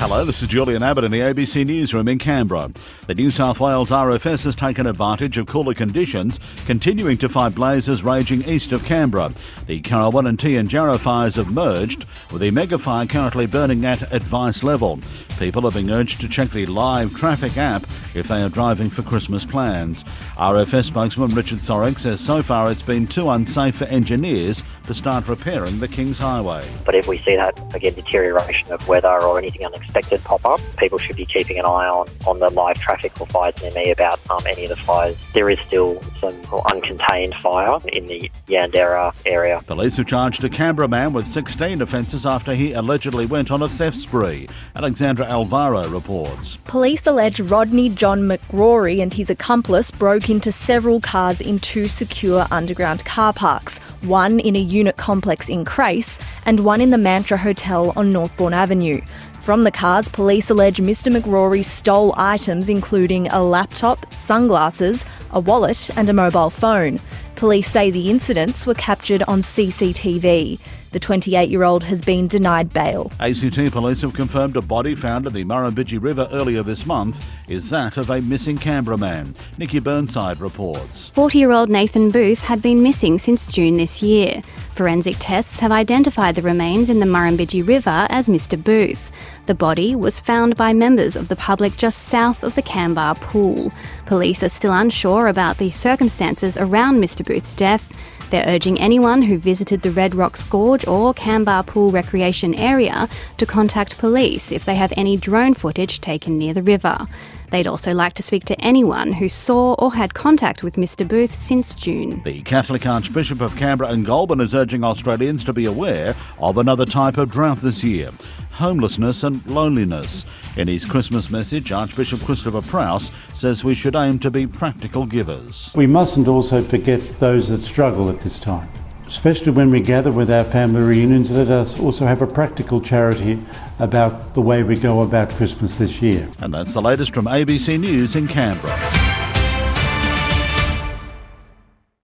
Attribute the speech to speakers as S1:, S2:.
S1: Hello, this is Julian Abbott in the ABC Newsroom in Canberra. The New South Wales RFS has taken advantage of cooler conditions, continuing to fight blazes raging east of Canberra. The Currowanati and Jarrah fires have merged, with the mega fire currently burning at advice level. People are being urged to check the live traffic app if they are driving for Christmas plans. RFS spokesman Richard Thorrock says so far it's been too unsafe for engineers to start repairing the Kings Highway.
S2: But if we see that, again, deterioration of weather or anything unexpected pop up, people should be keeping an eye on, on the live traffic or fires near me about um, any of the fires. There is still some uncontained fire in the Yandera area.
S1: Police have charged a Canberra man with 16 offences after he allegedly went on a theft spree. Alexandra Alvaro reports.
S3: Police allege Rodney John McGrory and his accomplice broke into several cars in two secure underground car parks, one in a unit complex in Crace and one in the Mantra Hotel on Northbourne Avenue. From the cars, police allege Mr. McGrory stole items including a laptop, sunglasses, a wallet, and a mobile phone. Police say the incidents were captured on CCTV. The 28 year old has been denied bail.
S1: ACT police have confirmed a body found in the Murrumbidgee River earlier this month is that of a missing Canberra man. Nikki Burnside reports.
S4: 40 year old Nathan Booth had been missing since June this year. Forensic tests have identified the remains in the Murrumbidgee River as Mr. Booth. The body was found by members of the public just south of the Kambah pool. Police are still unsure about the circumstances around Mr. Booth's death. They're urging anyone who visited the Red Rocks Gorge or Kambah Pool Recreation Area to contact police if they have any drone footage taken near the river. They'd also like to speak to anyone who saw or had contact with Mr. Booth since June.
S1: The Catholic Archbishop of Canberra and Goulburn is urging Australians to be aware of another type of drought this year homelessness and loneliness. In his Christmas message, Archbishop Christopher Prowse says we should aim to be practical givers.
S5: We mustn't also forget those that struggle at this time. Especially when we gather with our family reunions, let us also have a practical charity about the way we go about Christmas this year.
S1: And that's the latest from ABC News in Canberra.